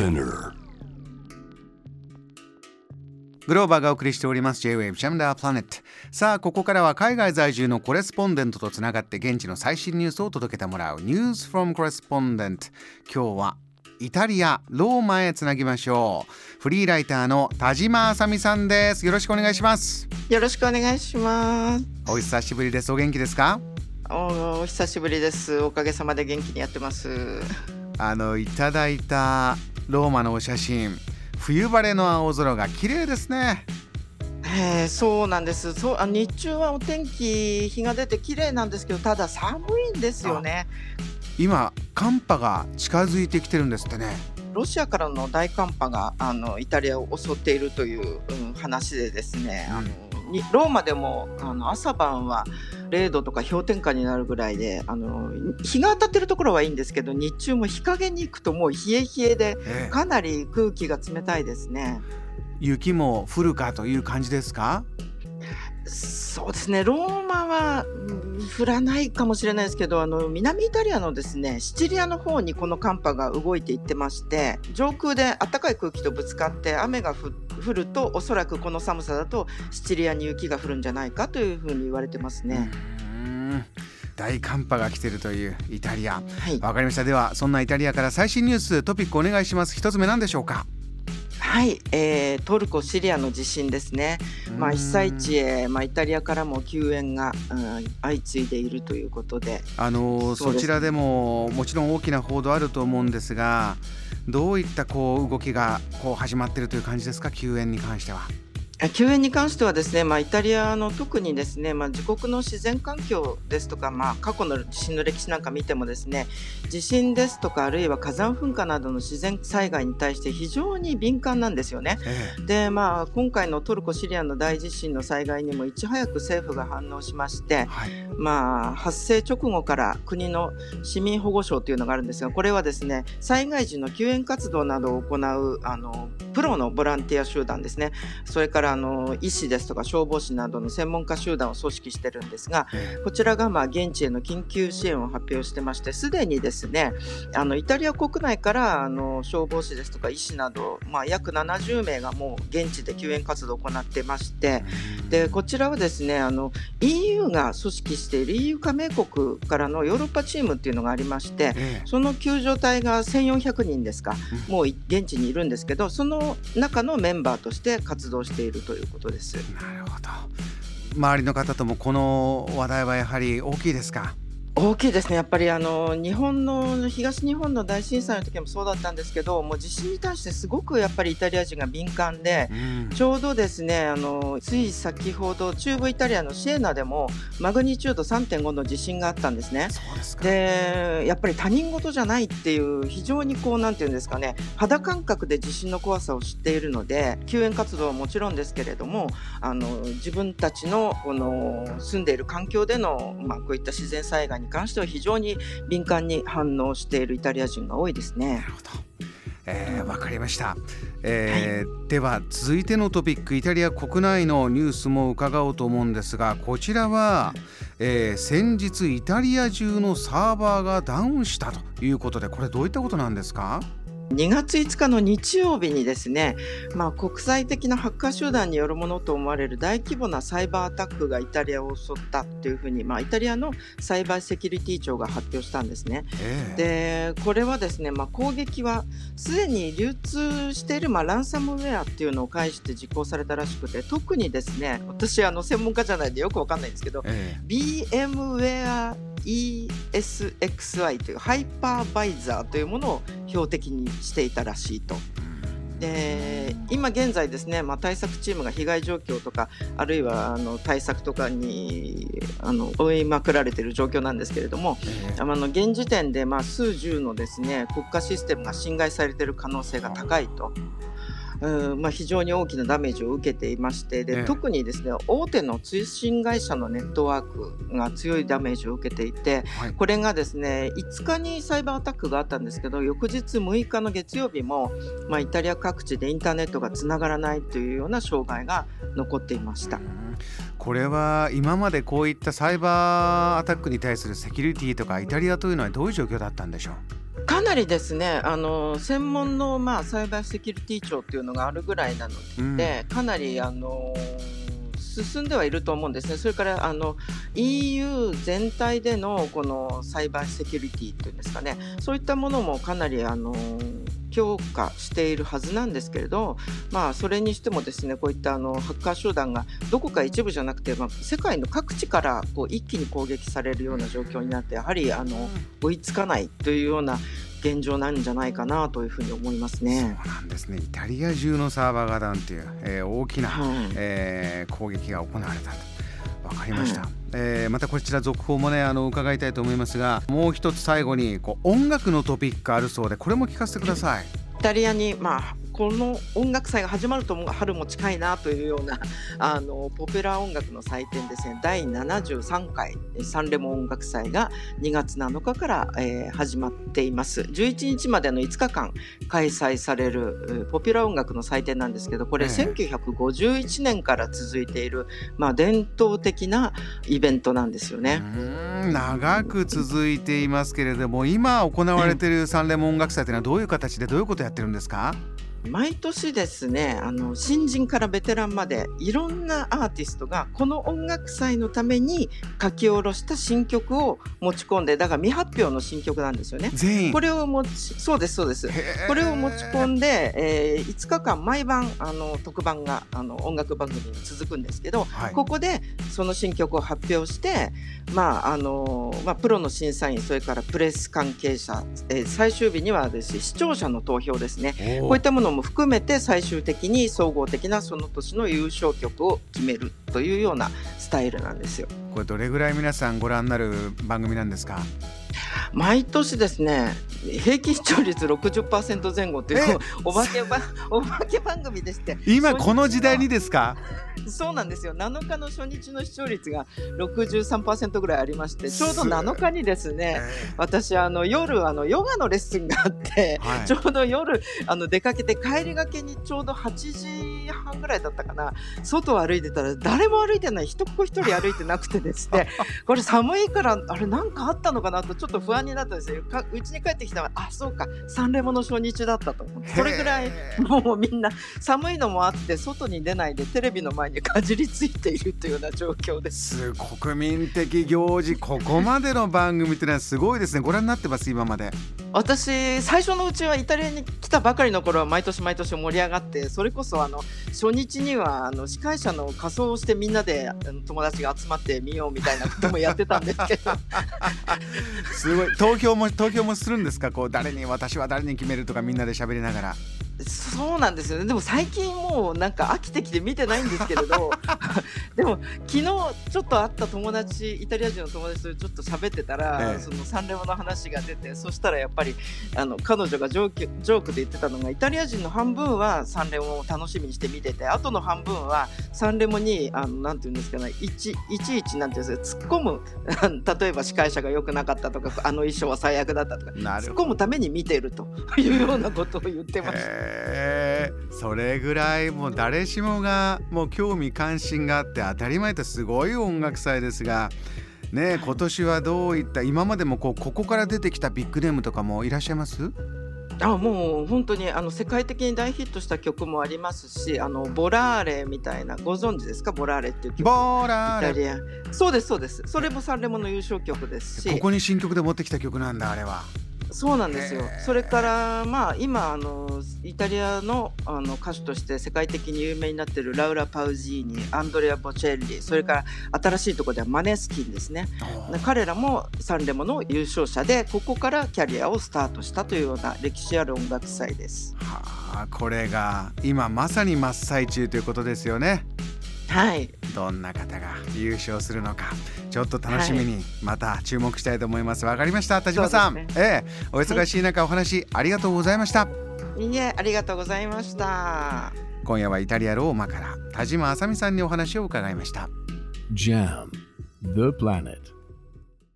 Spinner. グローバーがお送りしております。J-Wave ジャムダープラネットさあここからは海外在住のコレスポンデントとつながって現地の最新ニュースを届けてもらう。News from Correspondent 今日はイタリアローマへつなぎましょう。フリーライターの田島あさみさんです。よろしくお願いします。よろしくお願いします。お久しぶりです。お元気ですか？おお久しぶりです。おかげさまで元気にやってますあのいただいたローマのお写真冬晴れの青空が綺麗ですね。えー、そうなんです。そうあ日中はお天気日が出て綺麗なんですけどただ寒いんですよね。今寒波が近づいてきてるんですってね。ロシアからの大寒波があのイタリアを襲っているという、うん、話でですね、うん、あのにローマでもあの朝晩は0度とか氷点下になるぐらいであの日が当たってるところはいいんですけど日中も日陰に行くともう冷え冷えでかなり空気が冷たいですね。雪も降るかという感じですか？そうですね。ローマは降らないかもしれないですけどあの南イタリアのですねシチリアの方にこの寒波が動いていってまして上空で暖かい空気とぶつかって雨が降るとおそらくこの寒さだとシチリアに雪が降るんじゃないかというふうに言われてますね。大寒波が来ているというイタリア、はい、わかりました。ではそんなイタリアから最新ニューストピックお願いします。一つ目何でしょうか？はい、えー、トルコ・シリアの地震ですね、まあ、被災地へ、まあ、イタリアからも救援が、うん、相次いでいるということで、あのそちらでももちろん大きな報道あると思うんですがどういったこう動きがこう始まっているという感じですか？救援に関しては。救援に関してはですね、まあ、イタリアの特にですね、まあ、自国の自然環境ですとか、まあ、過去の地震の歴史なんか見てもですね地震ですとかあるいは火山噴火などの自然災害に対して非常に敏感なんですよね。ええ、で、まあ、今回のトルコ・シリアの大地震の災害にもいち早く政府が反応しまして、はい、まあ、発生直後から国の市民保護省というのがあるんですがこれはですね災害時の救援活動などを行うあのプロのボランティア集団ですね。それからあの医師ですとか消防士などの専門家集団を組織してるんですが、こちらがまあ現地への緊急支援を発表してましてすでにですねあのイタリア国内からあの消防士ですとか医師など、まあ、約70名がもう現地で救援活動を行ってましてでこちらはですねあの EU が組織している EU 加盟国からのヨーロッパチームっていうのがありまして、その救助隊が1400人ですか、もう現地にいるんですけどその中のメンバーとして活動しているるということです。なるほど周りの方ともこの話題はやはり大きいですか？大きいですね、やっぱりあの日本の東日本の大震災の時もそうだったんですけど、もう地震に対してすごくやっぱりイタリア人が敏感で、うん、ちょうどですねあのつい先ほど、中部イタリアのシエナでもマグニチュード3.5の地震があったんですね。でやっぱり他人事じゃないっていう、非常にこうなんていうんですかね、肌感覚で地震の怖さを知っているので、救援活動はもちろんですけれども、あの自分たちのこの住んでいる環境での、まあ、こういった自然災害に関しては非常に敏感に反応しているイタリア人が多いですね。なるほど。えー、分かりました、えーはい、では続いてのトピックイタリア国内のニュースも伺おうと思うんですがこちらは、えー、先日イタリア中のサーバーがダウンしたということでこれどういったことなんですか？2月5日の日曜日にですね、まあ、国際的なハッカー集団によるものと思われる大規模なサイバーアタックがイタリアを襲ったというふうに、まあ、イタリアのサイバーセキュリティ庁が発表したんですね。えー、でこれはですね、まあ、攻撃はすでに流通している、まあ、ランサムウェアっていうのを介して実行されたらしくて特にですね私あの専門家じゃないんでよくわかんないんですけど、えー、BM ウェア ESXI というハイパーバイザーというものを標的にしていたらしいと。で今現在ですね、まあ、対策チームが被害状況とかあるいはあの対策とかにあの追いまくられている状況なんですけれども、あの現時点でまあ数十のですね国家システムが侵害されている可能性が高いと。うんまあ、非常に大きなダメージを受けていましてで、特にですね大手の通信会社のネットワークが強いダメージを受けていて、はい、これがですね5日にサイバーアタックがあったんですけど翌日6日の月曜日も、まあ、イタリア各地でインターネットがつながらないというような障害が残っていました。これは今までこういったサイバーアタックに対するセキュリティとかイタリアというのはどういう状況だったんでしょう？かなりですねあの専門の、まあ、サイバーセキュリティ庁っていうのがあるぐらいなので、うん、かなりあの進んではいると思うんですね。それからあの EU 全体でのこのサイバーセキュリティというんですかね、そういったものもかなりあの強化しているはずなんですけれど、まあ、それにしてもですねこういったあのハッカー集団がどこか一部じゃなくて、まあ、世界の各地からこう一気に攻撃されるような状況になってやはりあの追いつかないというような現状なんじゃないかなというふうに思いますね。そうなんですねイタリア中のサーバーがダウンという、えー、大きな、はい、えー、攻撃が行われたと。わかりました、はい、えー、またこちら続報もねあの伺いたいと思いますがもう一つ最後にこう音楽のトピックあるそうでこれも聞かせてください。イタリアに、まあ、この音楽祭が始まると春も近いなというような あのポピュラー音楽の祭典ですね。第73回サンレモン音楽祭が2月7日から、えー、始まっています。11日までの5日間開催されるポピュラー音楽の祭典なんですけどこれ、1951年から続いている、まあ、伝統的なイベントなんですよね長く続いていますけれども今行われているサンレモン音楽祭というのはどういう形でどういうことをやってるんですか？毎年ですねあの新人からベテランまでいろんなアーティストがこの音楽祭のために書き下ろした新曲を持ち込んでだから未発表の新曲なんですよね。これを持ちそうですそうです。これを持ち込んで、えー、5日間毎晩あの特番があの音楽番組に続くんですけど、はい、ここでその新曲を発表してまああのまあ、プロの審査員それからプレス関係者、えー、最終日にはです、ね、視聴者の投票ですね。こういったものも含めて最終的に総合的なその年の優勝曲を決めるというようなスタイルなんですよ。これどれぐらい皆さんご覧になる番組なんですか？毎年ですね平均視聴率60%前後っていうお化けお化け番組でして今この時代にですか？そうなんですよ。7日の初日の視聴率が63%ぐらいありましてちょうど7日にですね私あの夜あのヨガのレッスンがあって、はい、ちょうど夜あの出かけて帰りがけにちょうど8時半ぐらいだったかな。外を歩いてたら誰も歩いてない。一っ子一人歩いてなくてですね。これ寒いからあれなんかあったのかなとちょっと不安になったんですよ。うちに帰ってきたらあそうかサンレモの初日だったと思って。それぐらいもうみんな寒いのもあって外に出ないでテレビの前にかじりついているというような状況です国民的行事ここまでの番組ってのはすごいですね。ご覧になってます今まで私最初のうちはイタリアに来たばかりの頃は毎年毎年盛り上がってそれこそあの初日にはあの司会者の仮装をしてみんなで友達が集まってみようみたいなこともやってたんですけど。すごい。投票も投票もするんですか？こう誰に私は誰に決めるとかみんなで喋りながら。そうなんですよね。でも最近もうなんか飽きてきて見てないんですけれど。でも昨日ちょっと会った友達イタリア人の友達とちょっと喋ってたら、ええ、そのサンレモの話が出てそしたらやっぱりあの彼女がジョークジョークで言ってたのがイタリア人の半分はサンレモを楽しみにして見ててあとの半分はサンレモにあのなんて言うんですかねいちいちいちなんていうんですか突っ込む 例えば司会者が良くなかったとかあの衣装は最悪だったとか突っ込むために見てるというようなことを言ってました。えー、それぐらいもう誰しもがもう興味関心があって当たり前ってすごい音楽祭ですが。ね、今年はどういった今までもこうここから出てきたビッグネームとかもいらっしゃいます？あもう本当にあの世界的に大ヒットした曲もありますしあのボラーレみたいなご存知ですか？ボラーレっていう曲。ボラーレ。そうですそうです。それもサンレモの優勝曲ですし。ここに新曲で持ってきた曲なんだあれはそうなんですよ。それからまあ今あのイタリアのあの歌手として世界的に有名になっているラウラ・パウジーニ、アンドレア・ボチェッリ、それから新しいところではマネスキンですね。彼らもサンレモの優勝者でここからキャリアをスタートしたというような歴史ある音楽祭です。はあ、これが今まさに真っ最中ということですよね。はい。どんな方が優勝するのかちょっと楽しみにまた注目したいと思います。わ、はい、かりました田島さん、ね、ええお忙しい中、お話ありがとうございました。いいえありがとうございました。今夜はイタリアローマから田島あさみさんにお話を伺いました。JAM The Planet